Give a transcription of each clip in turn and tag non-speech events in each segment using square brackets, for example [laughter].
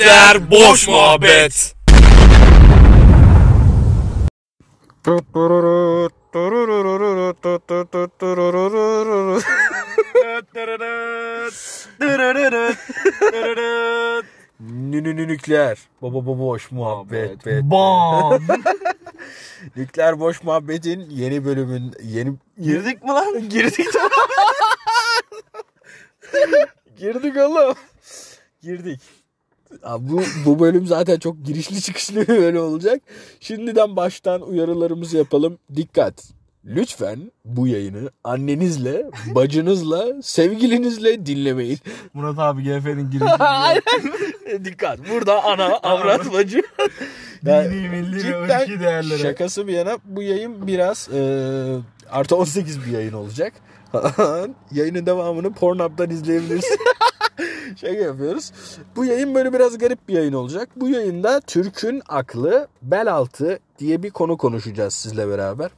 Nükleer boş muhabbet. Nükleer. Baba baba boş muhabbet. bet. Bam. [laughs] Nükleer boş muhabbetin yeni bölümün yeni Girdik mi lan? [laughs] girdik. [laughs] girdik oğlum. Girdik. Abi bu, bu bölüm zaten çok girişli çıkışlı bir bölüm olacak. Şimdiden baştan uyarılarımızı yapalım. Dikkat. Lütfen bu yayını annenizle, bacınızla, sevgilinizle dinlemeyin. Murat abi GF'nin girişi. [laughs] Dikkat. Burada ana, avrat, bacı. Yani Dini, milli ve değerlere. Şakası bir yana bu yayın biraz e, artı 18 bir yayın olacak. [laughs] Yayının devamını Pornhub'dan izleyebilirsin. [laughs] Şaka yapıyoruz. Bu yayın böyle biraz garip bir yayın olacak. Bu yayında Türk'ün aklı bel altı diye bir konu konuşacağız sizle beraber.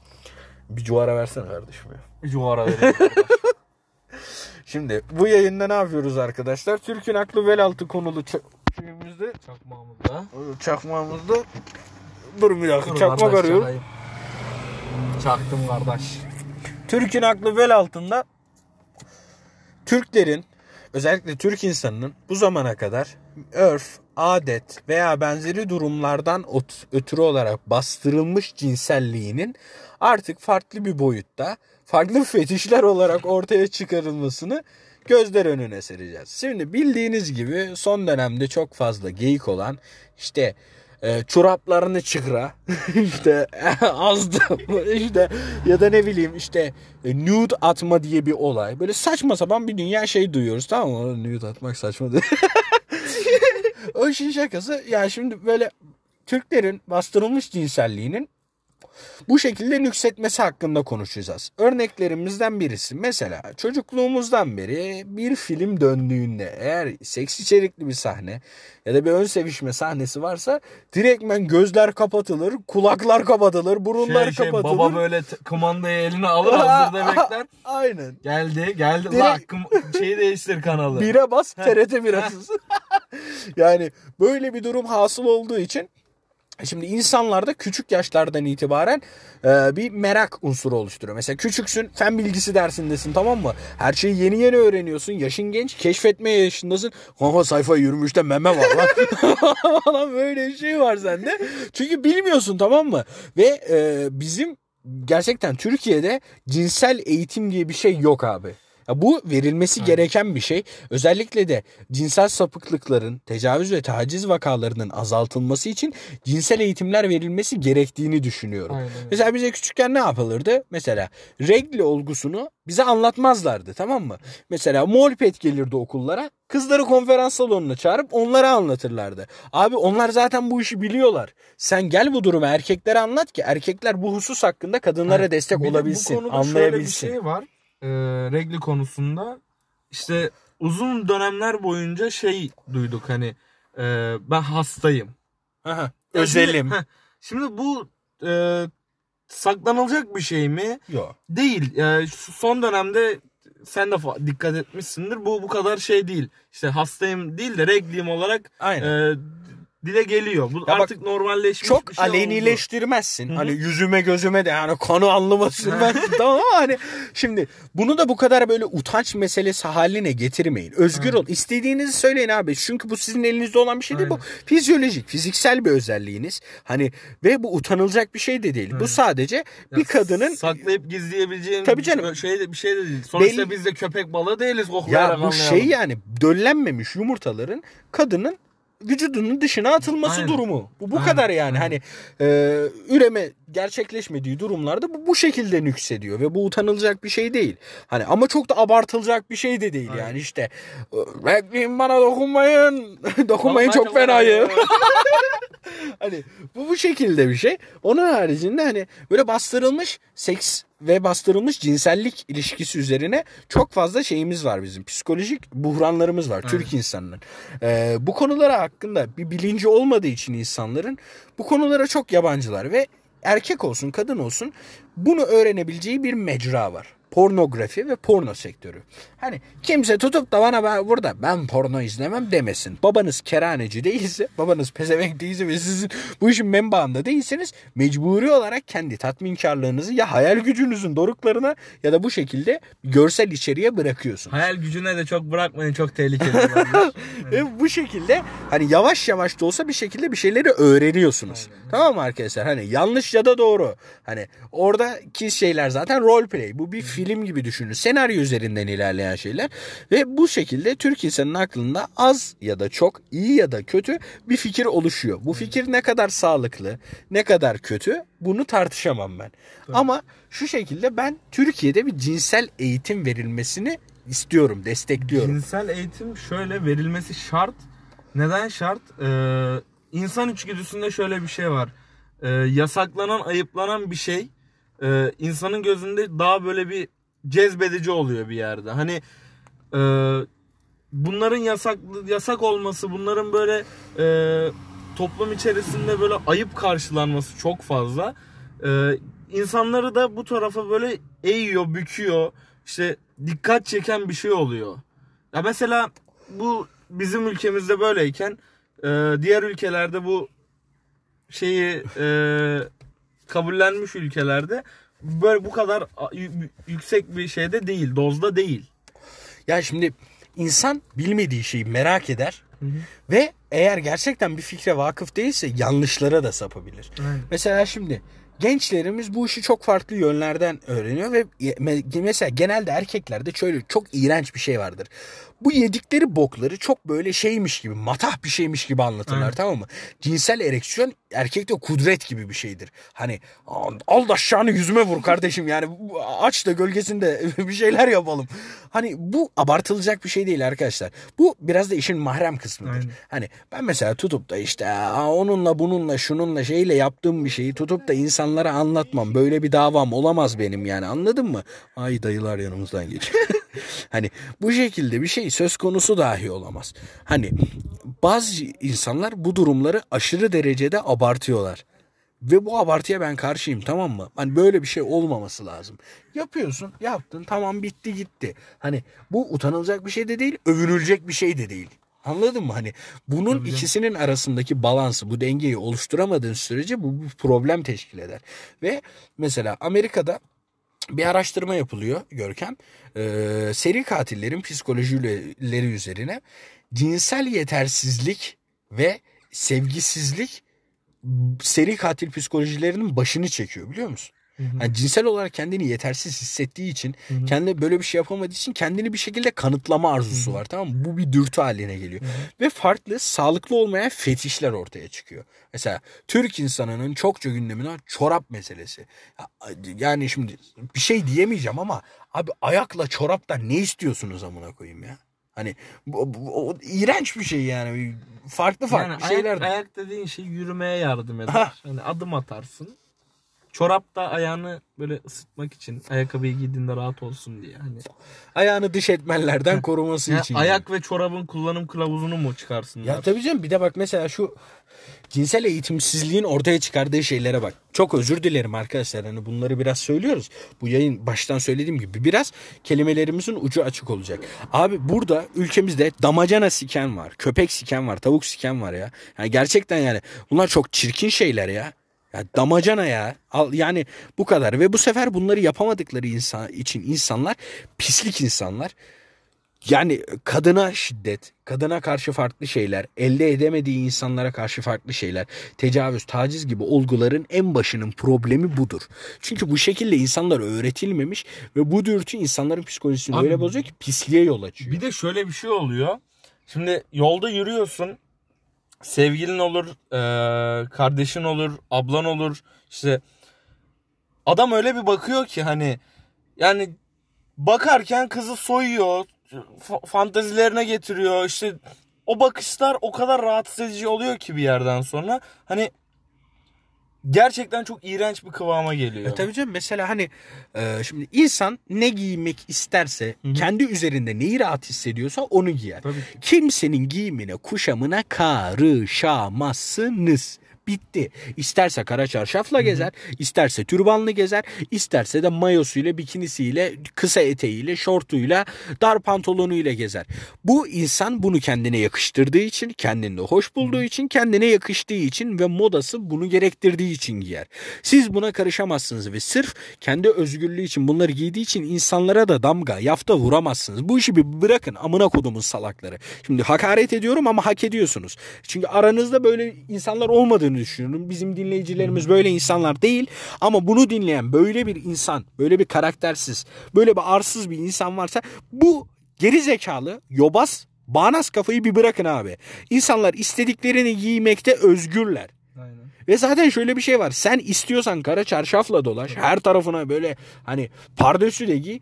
Bir cuvara versene kardeşim ya. Cuvara verelim. [laughs] Şimdi bu yayında ne yapıyoruz arkadaşlar? Türk'ün aklı bel altı konulu şeyimizde Çakmağımızda. çakmağımızda Dur bir dakika çakmak arıyorum. çakayım. Çaktım kardeş. Türk'ün aklı bel altında Türklerin özellikle Türk insanının bu zamana kadar örf, adet veya benzeri durumlardan ötürü olarak bastırılmış cinselliğinin artık farklı bir boyutta, farklı [laughs] fetişler olarak ortaya çıkarılmasını gözler önüne sereceğiz. Şimdi bildiğiniz gibi son dönemde çok fazla geyik olan işte e, çoraplarını çıkra [laughs] işte [laughs] azdı işte ya da ne bileyim işte e, nude atma diye bir olay. Böyle saçma sapan bir dünya şey duyuyoruz tamam mı? Nude atmak saçma değil. [laughs] o işin şakası ya şimdi böyle Türklerin bastırılmış cinselliğinin bu şekilde nüksetmesi hakkında konuşacağız. Örneklerimizden birisi mesela çocukluğumuzdan beri bir film döndüğünde eğer seks içerikli bir sahne ya da bir ön sevişme sahnesi varsa direktmen gözler kapatılır, kulaklar kapatılır, burunlar Şey, şey, kapatılır. baba böyle kumandayı eline alır hazırda [laughs] bekler. Aynen. Geldi geldi. Direkt- La şeyi değiştir kanalı. Bire bas TRT birasız. [laughs] yani böyle bir durum hasıl olduğu için Şimdi insanlarda küçük yaşlardan itibaren e, bir merak unsuru oluşturuyor. Mesela küçüksün, fen bilgisi dersindesin tamam mı? Her şeyi yeni yeni öğreniyorsun. Yaşın genç, keşfetme yaşındasın. Kanka sayfa yürümüşte meme var lan. [laughs] Falan böyle şey var sende. Çünkü bilmiyorsun tamam mı? Ve e, bizim gerçekten Türkiye'de cinsel eğitim diye bir şey yok abi. Ya bu verilmesi gereken bir şey. Özellikle de cinsel sapıklıkların, tecavüz ve taciz vakalarının azaltılması için cinsel eğitimler verilmesi gerektiğini düşünüyorum. Aynen. Mesela bize küçükken ne yapılırdı? Mesela regli olgusunu bize anlatmazlardı tamam mı? Mesela Molpet gelirdi okullara. Kızları konferans salonuna çağırıp onlara anlatırlardı. Abi onlar zaten bu işi biliyorlar. Sen gel bu durumu erkeklere anlat ki erkekler bu husus hakkında kadınlara destek Bir de olabilsin, Bu konuda anlayabilsin. şöyle bir şey var. Ee, regli konusunda işte uzun dönemler boyunca şey duyduk hani e, ben hastayım. Aha, Özelim. Şimdi, heh, şimdi bu e, saklanılacak bir şey mi? Yok. Değil. Şu son dönemde sen de dikkat etmişsindir. Bu bu kadar şey değil. İşte hastayım değil de regliyim olarak Aynen. e, dile geliyor. Bu Ya bak, artık normalleşmiş çok bir şey oldu. alenileştirmezsin. Hı. Hani yüzüme gözüme de yani kanı alnıma sürmezsin tamam ama hani şimdi bunu da bu kadar böyle utanç meselesi haline getirmeyin. Özgür ol. İstediğinizi söyleyin abi. Çünkü bu sizin elinizde olan bir şey değil. Bu fizyolojik, fiziksel bir özelliğiniz. Hani ve bu utanılacak bir şey de değil. Bu sadece Ya bir kadının saklayıp gizleyebileceğin Tabii canım. şey de bir şey de değil. Sonuçta Belli- biz de köpek balığı değiliz koklayarak ya bu anlayalım. şey yani döllenmemiş yumurtaların kadının vücudunun dışına atılması Aynen. durumu. Bu bu Aynen, kadar yani. aynen. Hani e, üreme gerçekleşmediği durumlarda bu bu şekilde nüksediyor ve bu utanılacak bir şey değil. Hani ama çok da abartılacak bir şey de değil Aynen. yani işte bekleyin bana dokunmayın. [laughs] dokunmayın Vallahi çok fenayım. fenayım. [laughs] hani bu bu şekilde bir şey. Onun haricinde hani böyle bastırılmış seks ve bastırılmış cinsellik ilişkisi üzerine çok fazla şeyimiz var bizim. Psikolojik buhranlarımız var Türk insanının. Ee, bu konulara hakkında bir bilinci olmadığı için insanların bu konulara çok yabancılar ve erkek olsun kadın olsun bunu öğrenebileceği bir mecra var. Pornografi ve porno sektörü. Hani kimse tutup da bana ben burada ben porno izlemem demesin. Babanız keraneci değilse, babanız pezevenk değilse ve sizin bu işin menbaında değilseniz mecburi olarak kendi tatminkarlığınızı ya hayal gücünüzün doruklarına ya da bu şekilde görsel içeriğe bırakıyorsunuz. Hayal gücüne de çok bırakmayın çok tehlikeli. [laughs] Ve bu şekilde hani yavaş yavaş da olsa bir şekilde bir şeyleri öğreniyorsunuz. Aynen. Tamam mı arkadaşlar? Hani yanlış ya da doğru. Hani oradaki şeyler zaten role play. Bu bir film gibi düşünün. Senaryo üzerinden ilerleyen şeyler. Ve bu şekilde Türk insanının aklında az ya da çok, iyi ya da kötü bir fikir oluşuyor. Bu fikir ne kadar sağlıklı, ne kadar kötü bunu tartışamam ben. Ama şu şekilde ben Türkiye'de bir cinsel eğitim verilmesini istiyorum, destekliyorum. Cinsel eğitim şöyle verilmesi şart. Neden şart? Ee, insan içgüdüsünde şöyle bir şey var. Ee, yasaklanan, ayıplanan bir şey e, insanın gözünde daha böyle bir cezbedici oluyor bir yerde. Hani e, bunların yasak yasak olması, bunların böyle e, toplum içerisinde böyle ayıp karşılanması çok fazla. E, insanları da bu tarafa böyle eğiyor, büküyor. İşte dikkat çeken bir şey oluyor. Ya mesela bu bizim ülkemizde böyleyken e, diğer ülkelerde bu şeyi e, kabullenmiş ülkelerde böyle bu kadar yüksek bir şeyde değil, dozda değil. Ya şimdi insan bilmediği şeyi merak eder ve eğer gerçekten bir fikre vakıf değilse yanlışlara da sapabilir. Aynen. Mesela şimdi gençlerimiz bu işi çok farklı yönlerden öğreniyor ve me- mesela genelde erkeklerde şöyle çok iğrenç bir şey vardır. Bu yedikleri bokları çok böyle şeymiş gibi, matah bir şeymiş gibi anlatırlar Evet. tamam mı? Cinsel ereksiyon erkekte kudret gibi bir şeydir. Hani "Aa, al da aşağını yüzüme vur kardeşim yani aç da gölgesinde [laughs] bir şeyler yapalım. Hani bu abartılacak bir şey değil arkadaşlar. Bu biraz da işin mahrem kısmıdır. Aynen. Hani ben mesela tutup da işte "Aa, onunla bununla şununla şeyle yaptığım bir şeyi tutup da insanlara anlatmam. Böyle bir davam olamaz benim yani anladın mı? Ay dayılar yanımızdan geçiyor. [laughs] [laughs] hani bu şekilde bir şey söz konusu dahi olamaz. Hani bazı insanlar bu durumları aşırı derecede abartıyorlar. Ve bu abartıya ben karşıyım tamam mı? Hani böyle bir şey olmaması lazım. Yapıyorsun yaptın tamam bitti gitti. Hani bu utanılacak bir şey de değil övünülecek bir şey de değil. Anladın mı? Hani bunun Tabii canım. ikisinin arasındaki balansı, bu dengeyi oluşturamadığın sürece bu bir problem teşkil eder. Ve mesela Amerika'da bir araştırma yapılıyor Görkem. Ee, seri katillerin psikolojileri üzerine cinsel yetersizlik ve sevgisizlik seri katil psikolojilerinin başını çekiyor biliyor musun? Yani cinsel olarak kendini yetersiz hissettiği için, kendi böyle bir şey yapamadığı için kendini bir şekilde kanıtlama arzusu var tamam mı? Bu bir dürtü haline geliyor. Ve farklı, sağlıklı olmayan fetişler ortaya çıkıyor. Mesela Türk insanının çokça gündemine çorap meselesi. Ya- Yani şimdi bir şey diyemeyeceğim ama abi ayakla çoraptan ne istiyorsunuz amına koyayım ya? Hani bu, bu- o, iğrenç bir şey yani. Farklı farklı Yani şeyler. ayak, ayak dediğin şey yürümeye yardım eder. Ha. Hani adım atarsın. Çorap da ayağını böyle ısıtmak için ayakkabıyı giydiğinde rahat olsun diye. Hani Ayağını dış etmenlerden koruması Ya için. ayak ve çorabın kullanım kılavuzunu mu çıkarsınlar? Ya tabii canım bir de bak mesela şu cinsel eğitimsizliğin ortaya çıkardığı şeylere bak. Çok özür dilerim arkadaşlar hani bunları biraz söylüyoruz. Bu yayın baştan söylediğim gibi biraz kelimelerimizin ucu açık olacak. Abi burada ülkemizde damacana siken var, köpek siken var, tavuk siken var ya. Yani gerçekten yani bunlar çok çirkin şeyler ya. Ya damacana ya. Al, yani bu kadar ve bu sefer bunları yapamadıkları insan için insanlar pislik insanlar. Yani kadına şiddet, kadına karşı farklı şeyler, elde edemediği insanlara karşı farklı şeyler, tecavüz, taciz gibi olguların en başının problemi budur. Çünkü bu şekilde insanlar öğretilmemiş ve bu dürtü insanların psikolojisini Abi- öyle bozuyor ki pisliğe yol açıyor. Bir de şöyle bir şey oluyor. Şimdi yolda yürüyorsun. Sevgilin olur, eee, kardeşin olur, ablan olur. İşte adam öyle bir bakıyor ki hani yani bakarken kızı soyuyor, fa- fantezilerine getiriyor. İşte o bakışlar o kadar rahatsız edici oluyor ki bir yerden sonra. Hani gerçekten çok iğrenç bir kıvama geliyor. E tabii canım mesela hani e, şimdi insan ne giymek isterse Hı hı. kendi üzerinde neyi rahat hissediyorsa onu giyer. Tabii ki. Kimsenin giyimine kuşamına karışamazsınız. Bitti. İsterse kara çarşafla gezer, isterse türbanlı gezer, isterse de mayosuyla, bikinisiyle, kısa eteğiyle, şortuyla, dar pantolonuyla gezer. Bu insan bunu kendine yakıştırdığı için, kendinde hoş bulduğu için, kendine yakıştığı için ve modası bunu gerektirdiği için giyer. Siz buna karışamazsınız ve sırf kendi özgürlüğü için bunları giydiği için insanlara da damga, yafta vuramazsınız. Bu işi bir bırakın amına kodumun salakları. Şimdi hakaret ediyorum ama hak ediyorsunuz. Çünkü aranızda böyle insanlar olmadığını düşünüyorum. Bizim dinleyicilerimiz böyle insanlar değil ama bunu dinleyen böyle bir insan, böyle bir karaktersiz, böyle bir arsız bir insan varsa bu geri zekalı, yobaz, bağnaz kafayı bir bırakın abi. İnsanlar istediklerini giymekte özgürler. Aynen. Ve zaten şöyle bir şey var. Sen istiyorsan kara çarşafla dolaş. Her tarafına böyle hani pardösü de giy.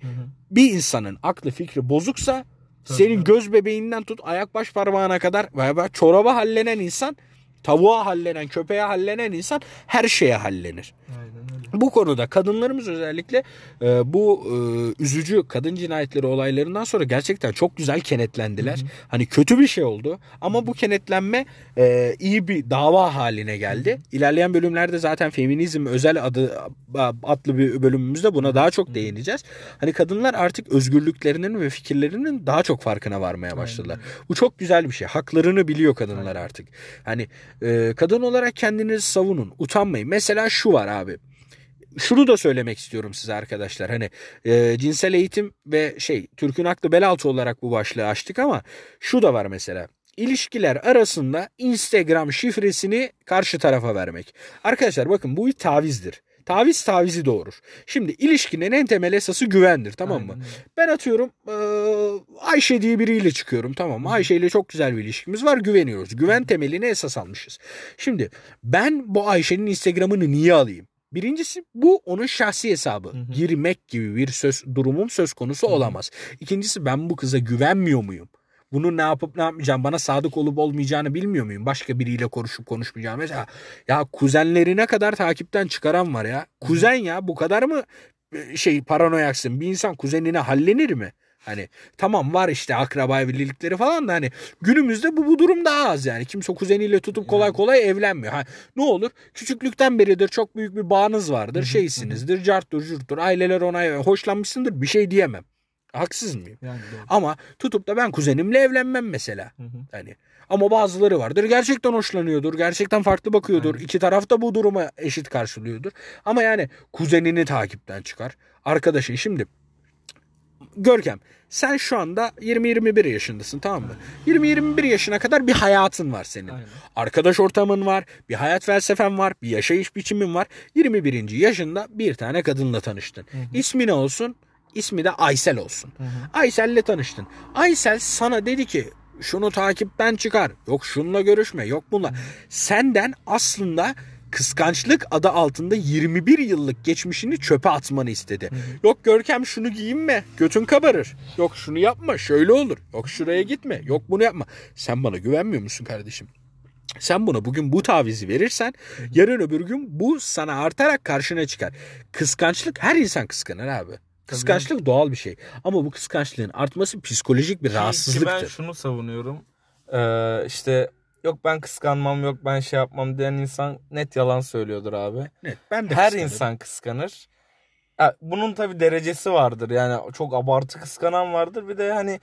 Bir insanın aklı fikri bozuksa senin göz bebeğinden tut ayak baş parmağına kadar veya çoraba hallenen insan tavuğa hallenen köpeğe hallenen insan her şeye hallenir. Öyle. Bu konuda kadınlarımız özellikle e, bu e, üzücü kadın cinayetleri olaylarından sonra gerçekten çok güzel kenetlendiler. Hani kötü bir şey oldu ama bu kenetlenme e, iyi bir dava haline geldi. İlerleyen bölümlerde zaten feminizm özel adı adlı bir bölümümüzde buna daha çok değineceğiz. Hani kadınlar artık özgürlüklerinin ve fikirlerinin daha çok farkına varmaya başladılar. Bu çok güzel bir şey. Haklarını biliyor kadınlar artık. Hani e, kadın olarak kendinizi savunun. Utanmayın. Mesela şu var abi şunu da söylemek istiyorum size arkadaşlar. Hani e, cinsel eğitim ve şey Türk'ün aklı bel altı olarak bu başlığı açtık ama şu da var mesela. İlişkiler arasında Instagram şifresini karşı tarafa vermek. Arkadaşlar bakın bu bir tavizdir. Taviz tavizi doğurur. Şimdi ilişkinin en temel esası güvendir tamam mı? Aynen. Ben atıyorum e, Ayşe diye biriyle çıkıyorum tamam mı? Ayşe ile çok güzel bir ilişkimiz var güveniyoruz. Güven temelini esas almışız. Şimdi ben bu Ayşe'nin Instagram'ını niye alayım? Birincisi bu onun şahsi hesabı. Girmek gibi bir söz durumum söz konusu olamaz. İkincisi ben bu kıza güvenmiyor muyum? Bunu ne yapıp ne yapmayacağım bana sadık olup olmayacağını bilmiyor muyum? Başka biriyle konuşup konuşmayacağım. Mesela ya kuzenlerine kadar takipten çıkaran var ya. Kuzen ya bu kadar mı e, şey paranoyaksın? Bir insan kuzenine hallenir mi? Hani tamam var işte akraba evlilikleri falan da hani günümüzde bu bu durum daha az yani. Kimse kuzeniyle tutup kolay kolay evlenmiyor. Ha, ne olur küçüklükten beridir çok büyük bir bağınız vardır. Şeysinizdir, carttur, curttur. Aileler ona hoşlanmışsındır bir şey diyemem. Haksız mıyım? Yani doğru. Ama tutup da ben kuzenimle evlenmem mesela. Hı hı. Hani ama bazıları vardır gerçekten hoşlanıyordur. Gerçekten farklı bakıyordur. Aynen. İki taraf da bu duruma eşit karşılıyordur. Ama yani kuzenini takipten çıkar. Arkadaşın şimdi Görkem sen şu anda 20-21 yaşındasın tamam mı? 20-21 yaşına kadar bir hayatın var senin. Aynen. Arkadaş ortamın var, bir hayat felsefen var, bir yaşayış biçimin var. 21. yaşında bir tane kadınla tanıştın. İsmi ne olsun? İsmi de Aysel olsun. Aysel'le tanıştın. Aysel sana dedi ki şunu takipten çıkar. Yok şununla görüşme. Yok bununla. Senden aslında kıskançlık adı altında 21 yıllık geçmişini çöpe atmanı istedi. Yok Görkem şunu giyinme. Götün kabarır. Yok şunu yapma. Şöyle olur. Yok şuraya gitme. Yok bunu yapma. Sen bana güvenmiyor musun kardeşim? Sen buna bugün bu tavizi verirsen yarın öbür gün bu sana artarak karşına çıkar. Kıskançlık her insan kıskanır abi. Kıskançlık doğal bir şey. Ama bu kıskançlığın artması psikolojik bir Ki- ki ben rahatsızlıktır. şunu savunuyorum. Ee, işte yok ben kıskanmam yok ben şey yapmam diyen insan net yalan söylüyordur abi. Evet, ben de Her kıskanırım. insan kıskanır. Bunun tabi derecesi vardır. Yani çok abartı kıskanan vardır. Bir de hani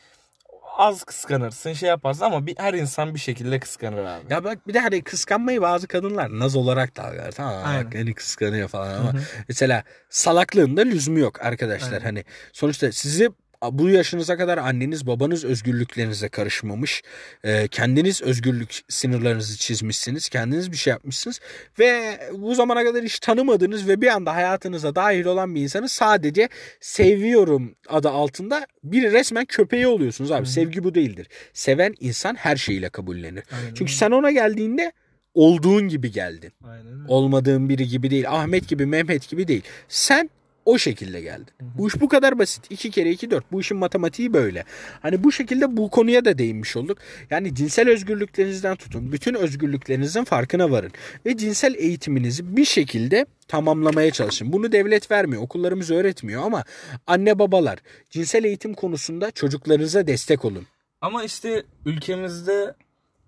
az kıskanırsın şey yaparsın ama bir, her insan bir şekilde kıskanır abi. Ya bak bir de hani kıskanmayı bazı kadınlar naz olarak da algılar. Tamam bak hani kıskanıyor falan ama mesela salaklığın da lüzumu yok arkadaşlar. Aynen. Hani sonuçta sizi bu yaşınıza kadar anneniz babanız özgürlüklerinize karışmamış. Ee, kendiniz özgürlük sınırlarınızı çizmişsiniz. Kendiniz bir şey yapmışsınız. Ve bu zamana kadar hiç tanımadığınız ve bir anda hayatınıza dahil olan bir insanı sadece seviyorum adı altında bir resmen köpeği oluyorsunuz abi. Sevgi bu değildir. Seven insan her şeyiyle kabullenir. Aynen Çünkü sen ona geldiğinde olduğun gibi geldin. Aynen. Olmadığın biri gibi değil. Ahmet gibi, Mehmet gibi değil. Sen o şekilde geldin. Bu iş bu kadar basit. 2 kere 2 4. Bu işin matematiği böyle. Hani bu şekilde bu konuya da değinmiş olduk. Yani cinsel özgürlüklerinizden tutun. Bütün özgürlüklerinizin farkına varın. Ve cinsel eğitiminizi bir şekilde tamamlamaya çalışın. Bunu devlet vermiyor. Okullarımız öğretmiyor ama anne babalar cinsel eğitim konusunda çocuklarınıza destek olun. Ama işte ülkemizde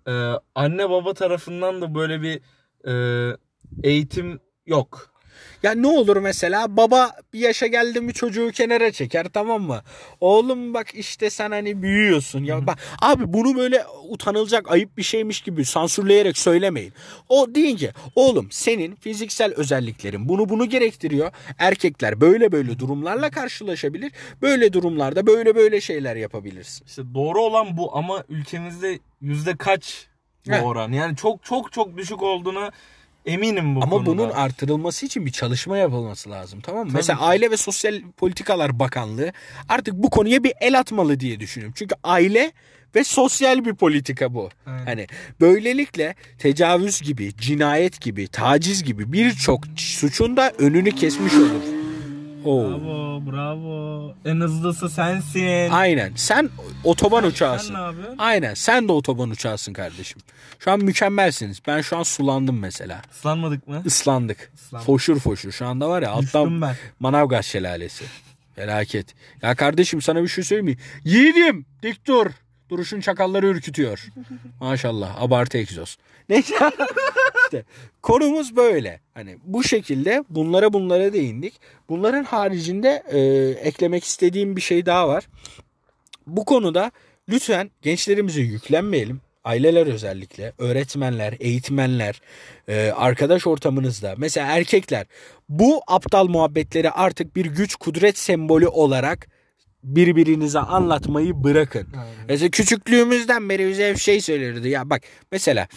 e, anne baba tarafından da böyle bir e, eğitim yok. Ya ne olur mesela baba bir yaşa geldi mi çocuğu kenara çeker tamam mı? Oğlum bak işte sen hani büyüyorsun. Ya bak abi bunu böyle utanılacak ayıp bir şeymiş gibi sansürleyerek söylemeyin. O deyin ki oğlum senin fiziksel özelliklerin bunu bunu gerektiriyor. Erkekler böyle böyle durumlarla karşılaşabilir. Böyle durumlarda böyle böyle şeyler yapabilirsin. İşte doğru olan bu ama ülkemizde yüzde kaç bu Heh. oran? Yani çok çok çok düşük olduğunu eminim bu Ama konuda. bunun artırılması için bir çalışma yapılması lazım tamam mı? Tabii Mesela ki. Aile ve Sosyal Politikalar Bakanlığı artık bu konuya bir el atmalı diye düşünüyorum. Çünkü aile ve sosyal bir politika bu. Aynen. Hani böylelikle tecavüz gibi, cinayet gibi, taciz gibi birçok suçun da önünü kesmiş olur. Oo. Bravo, bravo. En hızlısı sensin. Aynen. Sen otoban Sen uçağısın. ne yapıyorsun? Aynen. Sen de otoban uçağısın kardeşim. Şu an mükemmelsiniz. Ben şu an sulandım mesela. Islanmadık mı? Islandık. Islandık. Foşur foşur. Şu anda var ya alttan. Manavgat şelalesi. Felaket. Ya kardeşim sana bir şey söyleyeyim mi? Yiğidim dik dur. Duruşun çakalları ürkütüyor. Maşallah abartı egzoz. Neyse [laughs] işte konumuz böyle. Hani bu şekilde bunlara bunlara değindik. Bunların haricinde e, eklemek istediğim bir şey daha var. Bu konuda lütfen gençlerimize yüklenmeyelim. Aileler özellikle, öğretmenler, eğitmenler, e, arkadaş ortamınızda. Mesela erkekler bu aptal muhabbetleri artık bir güç kudret sembolü olarak birbirinize anlatmayı bırakın. Aynen. Mesela küçüklüğümüzden beri bize hep şey söylerdi. Ya bak mesela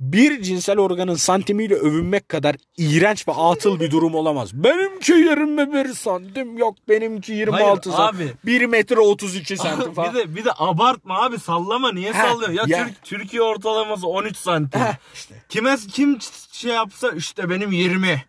bir cinsel organın santimiyle övünmek kadar iğrenç ve atıl bir durum olamaz. Benimki 21 santim yok benimki 26 Hayır, santim. abi. 1 metre 32 [laughs] santim bir falan. de bir de abartma abi sallama niye Heh, sallıyorsun? Ya, ya. Türk- Türkiye ortalaması 13 santim. Heh, işte. Kime kim şey yapsa işte benim 20,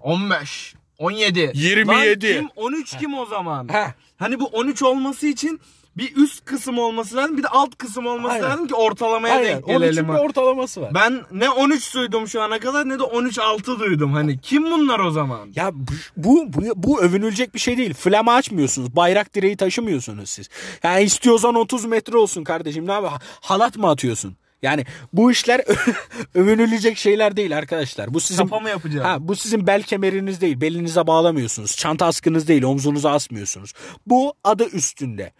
15, 17. 27. Lan kim 13 kim o zaman? Heh. Hani bu 13 olması için bir üst kısım olması lazım bir de alt kısım olması Aynen. lazım ki ortalamaya Aynen. denk gelelim. bir ha. ortalaması var. Ben ne 13 duydum şu ana kadar ne de 13 6 duydum. Hani kim bunlar o zaman? Ya bu, bu, bu, bu övünülecek bir şey değil. Flama açmıyorsunuz. Bayrak direği taşımıyorsunuz siz. Yani istiyorsan 30 metre olsun kardeşim. Ne abi halat mı atıyorsun? Yani bu işler [laughs] övünülecek şeyler değil arkadaşlar. Bu sizin Kapa mı yapacağım? Ha, bu sizin bel kemeriniz değil. Belinize bağlamıyorsunuz. Çanta askınız değil. Omzunuza asmıyorsunuz. Bu adı üstünde.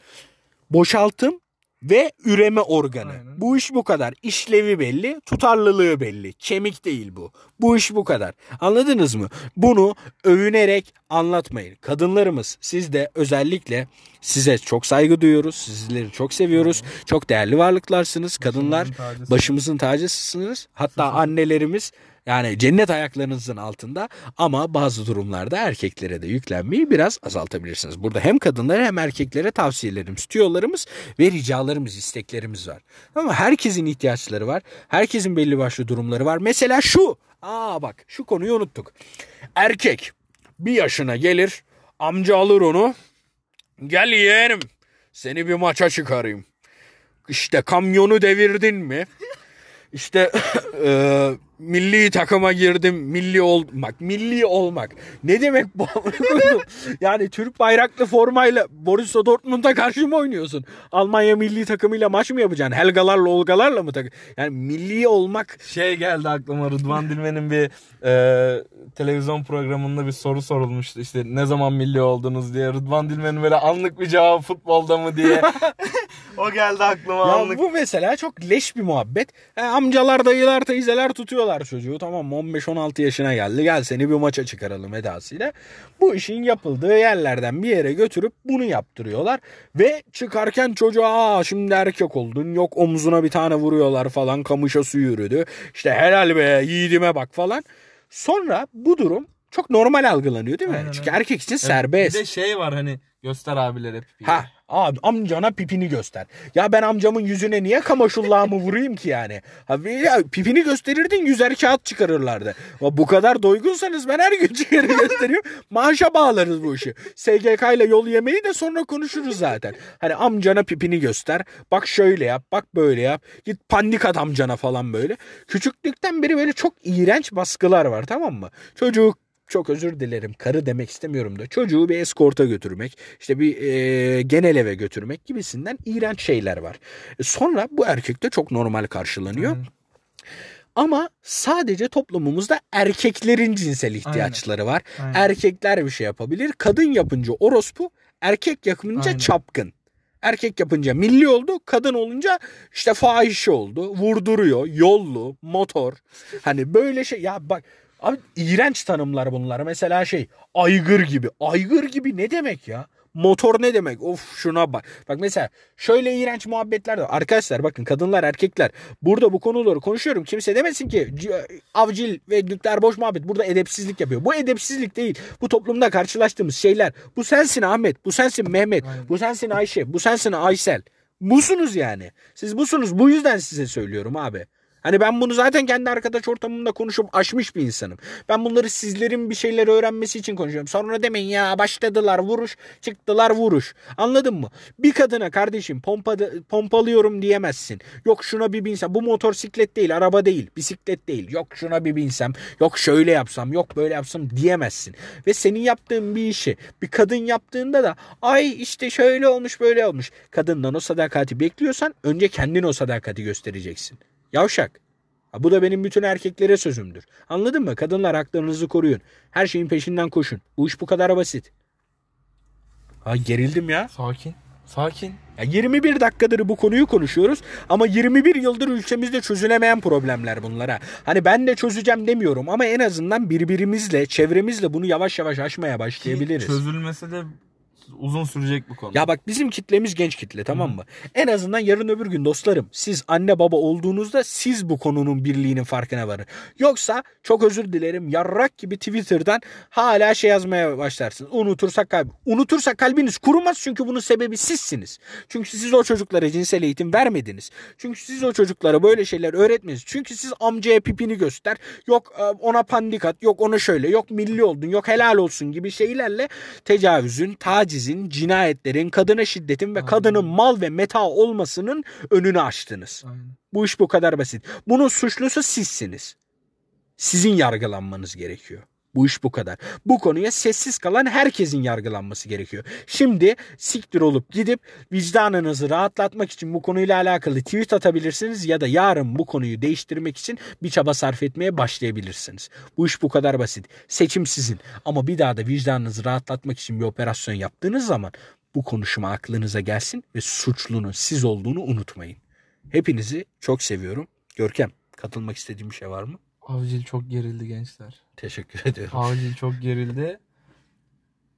Boşaltım ve üreme organı. Aynen. Bu iş bu kadar. İşlevi belli, tutarlılığı belli. Kemik değil bu. Bu iş bu kadar. Anladınız mı? Bunu övünerek anlatmayın. Kadınlarımız siz de özellikle size çok saygı duyuyoruz. Sizleri çok seviyoruz. Çok değerli varlıklarsınız. Kadınlar başımızın tacısınız. Hatta annelerimiz yani cennet ayaklarınızın altında ama bazı durumlarda erkeklere de yüklenmeyi biraz azaltabilirsiniz. Burada hem kadınlara hem erkeklere tavsiyelerimiz, tüyolarımız ve ricalarımız, isteklerimiz var. Ama herkesin ihtiyaçları var. Herkesin belli başlı durumları var. Mesela şu. Aa bak şu konuyu unuttuk. Erkek bir yaşına gelir, amca alır onu. Gel yeğenim seni bir maça çıkarayım. İşte kamyonu devirdin mi? İşte [laughs] e, milli takıma girdim. Milli olmak. Milli olmak. Ne demek bu? [laughs] yani Türk bayraklı formayla Borussia Dortmund'a karşı mı oynuyorsun? Almanya milli takımıyla maç mı yapacaksın? Helgalarla olgalarla mı tak? Yani milli olmak Şey geldi aklıma Rıdvan Dilmen'in bir e, televizyon programında bir soru sorulmuştu. İşte ne zaman milli oldunuz diye. Rıdvan Dilmen'in böyle anlık bir cevabı futbolda mı diye. [laughs] o geldi aklıma Ya anlık. bu mesela çok leş bir muhabbet. E, amcalar, dayılar, teyzeler tutuyorlar çocuğu. Tamam mı? 15-16 yaşına geldi. Gel seni bir maça çıkaralım edasıyla. Bu işin yapıldığı yerlerden bir yere götürüp bunu yaptırıyorlar. Ve çıkarken çocuğa Aa, şimdi erkek oldun. Yok omzuna bir tane vuruyorlar falan. Kamışa su yürüdü. İşte helal be yiğidime bak falan. Sonra bu durum çok normal algılanıyor değil mi? Aynen, Çünkü erkek için Evet, serbest. Bir de şey var hani göster abilere pipiyi. Ha abi amcana pipini göster. Ya ben amcamın yüzüne niye kamaşullahımı vurayım ki yani? Abi ya pipini gösterirdin yüzer kağıt çıkarırlardı. Ama bu kadar doygunsanız ben her gün [laughs] çıkarı gösteriyorum. Maaşa bağlarız bu işi. SGK ile yol yemeyi de sonra konuşuruz zaten. Hani amcana pipini göster. Bak şöyle yap bak böyle yap. Git pandik at amcana falan böyle. Küçüklükten beri böyle çok iğrenç baskılar var tamam mı? Çocuk çok özür dilerim karı demek istemiyorum da çocuğu bir eskorta götürmek işte bir e, genel eve götürmek gibisinden iğrenç şeyler var. E, sonra bu erkekte çok normal karşılanıyor. Ama sadece toplumumuzda erkeklerin cinsel ihtiyaçları var. Aynen. Erkekler bir şey yapabilir. Kadın yapınca orospu, erkek yapınca Aynen. çapkın. Erkek yapınca milli oldu, kadın olunca işte fahişe oldu. Vurduruyor, yollu, motor. Hani böyle şey ya bak abi iğrenç tanımlar bunlar. Mesela şey aygır gibi. Aygır gibi ne demek ya? Motor ne demek? Of şuna bak. Bak mesela şöyle iğrenç muhabbetler de var. Arkadaşlar bakın kadınlar erkekler burada bu konuları konuşuyorum. Kimse demesin ki avcil ve nükleer boş muhabbet burada edepsizlik yapıyor. Bu edepsizlik değil. Bu toplumda karşılaştığımız şeyler. Bu sensin Ahmet, bu sensin Mehmet, Aynen. bu sensin Ayşe, bu sensin Aysel. Busunuz yani. Siz busunuz. Bu yüzden size söylüyorum abi. Hani ben bunu zaten kendi arkadaş ortamımda konuşup aşmış bir insanım. Ben bunları sizlerin bir şeyler öğrenmesi için konuşuyorum. Sonra demeyin ya başladılar vuruş, çıktılar vuruş. Anladın mı? Bir kadına kardeşim pompa, pompalıyorum diyemezsin. Yok şuna bir binsem. Bu motosiklet değil, araba değil, bisiklet değil. Yok şuna bir binsem, yok şöyle yapsam, yok böyle yapsam diyemezsin. Ve senin yaptığın bir işi bir kadın yaptığında da ay işte şöyle olmuş böyle olmuş. Kadından o sadakati bekliyorsan önce kendin o sadakati göstereceksin. Yavşak. Ha, bu da benim bütün erkeklere sözümdür. Anladın mı? Kadınlar haklarınızı koruyun. Her şeyin peşinden koşun. Bu iş bu kadar basit. Ha gerildim ya. Sakin. Sakin. ya 21 dakikadır bu konuyu konuşuyoruz ama 21 yıldır ülkemizde çözülemeyen problemler bunlara. Hani ben de çözeceğim demiyorum ama en azından birbirimizle, çevremizle bunu yavaş yavaş aşmaya Ki başlayabiliriz. çözülmesi de uzun sürecek bu konu. Ya bak bizim kitlemiz genç kitle tamam mı? En azından yarın öbür gün dostlarım siz anne baba olduğunuzda siz bu konunun birliğinin farkına varın. Yoksa çok özür dilerim yarrak gibi Twitter'dan hala şey yazmaya başlarsınız. Unutursak kalp. Unutursak kalbiniz kurumaz çünkü bunun sebebi sizsiniz. Çünkü siz o çocuklara cinsel eğitim vermediniz. Çünkü siz o çocuklara böyle şeyler öğretmediniz. Çünkü siz amcaya pipini göster. Yok e, ona pandik at. Yok ona şöyle. Yok milli oldun. Yok helal olsun gibi şeylerle tecavüzün, tacizin, cinayetlerin, kadına şiddetin ve Aynen. kadının mal ve meta olmasının önünü açtınız. Aynen. Bu iş bu kadar basit. Bunun suçlusu sizsiniz. Sizin yargılanmanız gerekiyor. Bu iş bu kadar. Bu konuya sessiz kalan herkesin yargılanması gerekiyor. Şimdi siktir olup gidip vicdanınızı rahatlatmak için bu konuyla alakalı tweet atabilirsiniz ya da yarın bu konuyu değiştirmek için bir çaba sarf etmeye başlayabilirsiniz. Bu iş bu kadar basit. Seçim sizin ama bir daha da vicdanınızı rahatlatmak için bir operasyon yaptığınız zaman bu konuşma aklınıza gelsin ve suçlunun siz olduğunu unutmayın. Hepinizi çok seviyorum. Görkem katılmak istediğim bir şey var mı? Avcil çok gerildi gençler. Teşekkür [laughs] ediyorum. Avcil çok gerildi.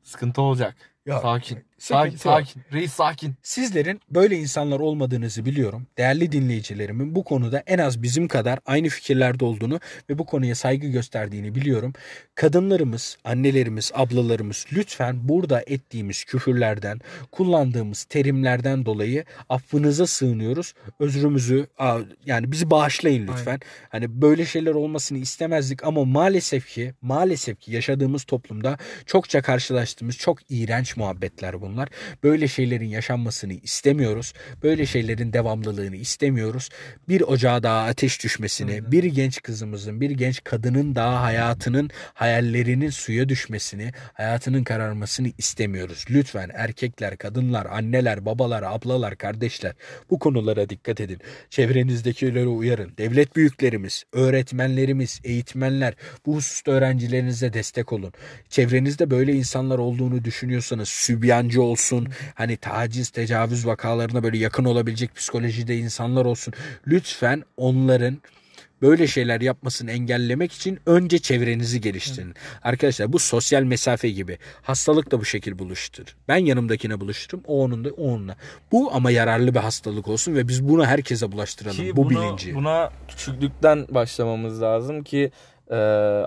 Sıkıntı olacak. Ya, sakin. sıkıntı Sakin, yok. sakin. Reis sakin. Sizlerin böyle insanlar olmadığınızı biliyorum. Değerli dinleyicilerimin bu konuda en az bizim kadar aynı fikirlerde olduğunu ve bu konuya saygı gösterdiğini biliyorum. Kadınlarımız, annelerimiz, ablalarımız lütfen burada ettiğimiz küfürlerden, kullandığımız terimlerden dolayı affınıza sığınıyoruz. Özrümüzü yani bizi bağışlayın lütfen. Hani böyle şeyler olmasını istemezdik ama maalesef ki maalesef ki yaşadığımız toplumda çokça karşılaştığımız çok iğrenç muhabbetler bunlar. Böyle şeylerin yaşanmasını istemiyoruz. Böyle şeylerin devamlılığını istemiyoruz. Bir ocağa daha ateş düşmesini, bir genç kızımızın, bir genç kadının daha hayatının, hayallerinin suya düşmesini, hayatının kararmasını istemiyoruz. Lütfen erkekler, kadınlar, anneler, babalar, ablalar, kardeşler bu konulara dikkat edin. Çevrenizdekileri uyarın. Devlet büyüklerimiz, öğretmenlerimiz, eğitmenler bu hususta öğrencilerinize destek olun. Çevrenizde böyle insanlar olduğunu düşünüyorsanız sübyancı olsun, hani taciz, tecavüz vakalarına böyle yakın olabilecek psikolojide insanlar olsun. Lütfen onların böyle şeyler yapmasını engellemek için önce çevrenizi geliştirin. Arkadaşlar bu sosyal mesafe gibi. Hastalık da bu şekil buluştur. Ben yanımdakine buluştururum. O onun da o onunla. Bu ama yararlı bir hastalık olsun ve biz bunu herkese bulaştıralım. Ki bu bunu, bilinci. Buna küçüklükten başlamamız lazım ki e,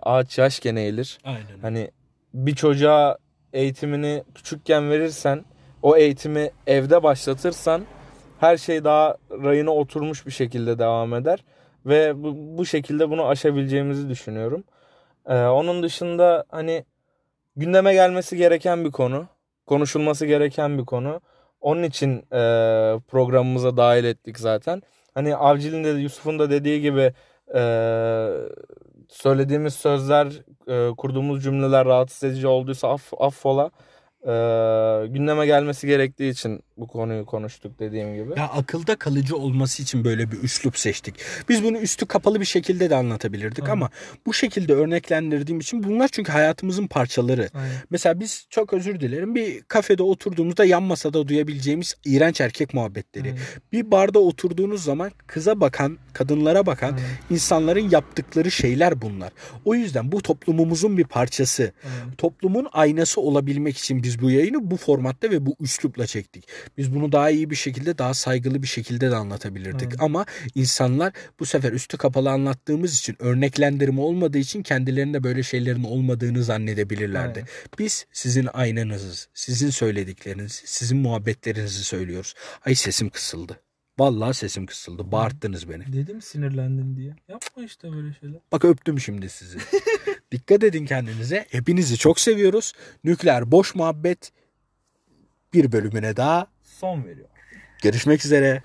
ağaç yaşken eğilir. Aynen. Hani bir çocuğa eğitimini küçükken verirsen, o eğitimi evde başlatırsan her şey daha rayına oturmuş bir şekilde devam eder. Ve bu, bu şekilde bunu aşabileceğimizi düşünüyorum. Ee, onun dışında hani gündeme gelmesi gereken bir konu. Konuşulması gereken bir konu. Onun için e, programımıza dahil ettik zaten. Hani Avcil'in de Yusuf'un da dediği gibi e, söylediğimiz sözler, e, kurduğumuz cümleler rahatsız edici olduysa aff, affola. E, gündeme gelmesi gerektiği için bu konuyu konuştuk dediğim gibi. Ya akılda kalıcı olması için böyle bir üslup seçtik. Biz bunu üstü kapalı bir şekilde de anlatabilirdik Aynen. ama bu şekilde örneklendirdiğim için bunlar çünkü hayatımızın parçaları. Aynen. Mesela biz çok özür dilerim bir kafede oturduğumuzda yan masada duyabileceğimiz iğrenç erkek muhabbetleri. Aynen. Bir barda oturduğunuz zaman kıza bakan, kadınlara bakan Aynen. insanların yaptıkları şeyler bunlar. O yüzden bu toplumumuzun bir parçası. Aynen. Toplumun aynası olabilmek için biz bu yayını bu formatta ve bu üslupla çektik. Biz bunu daha iyi bir şekilde, daha saygılı bir şekilde de anlatabilirdik. Aynen. Ama insanlar bu sefer üstü kapalı anlattığımız için, örneklendirme olmadığı için kendilerinde böyle şeylerin olmadığını zannedebilirlerdi. Aynen. Biz sizin aynanızız. Sizin söylediklerinizi, sizin muhabbetlerinizi söylüyoruz. Ay sesim kısıldı. Vallahi sesim kısıldı. Bağırttınız beni. Dedim sinirlendin diye. Yapma işte böyle şeyler. Bak öptüm şimdi sizi. [laughs] Dikkat edin kendinize. Hepinizi çok seviyoruz. Nükleer boş muhabbet bir bölümüne daha Son veriyor. görüşmek üzere.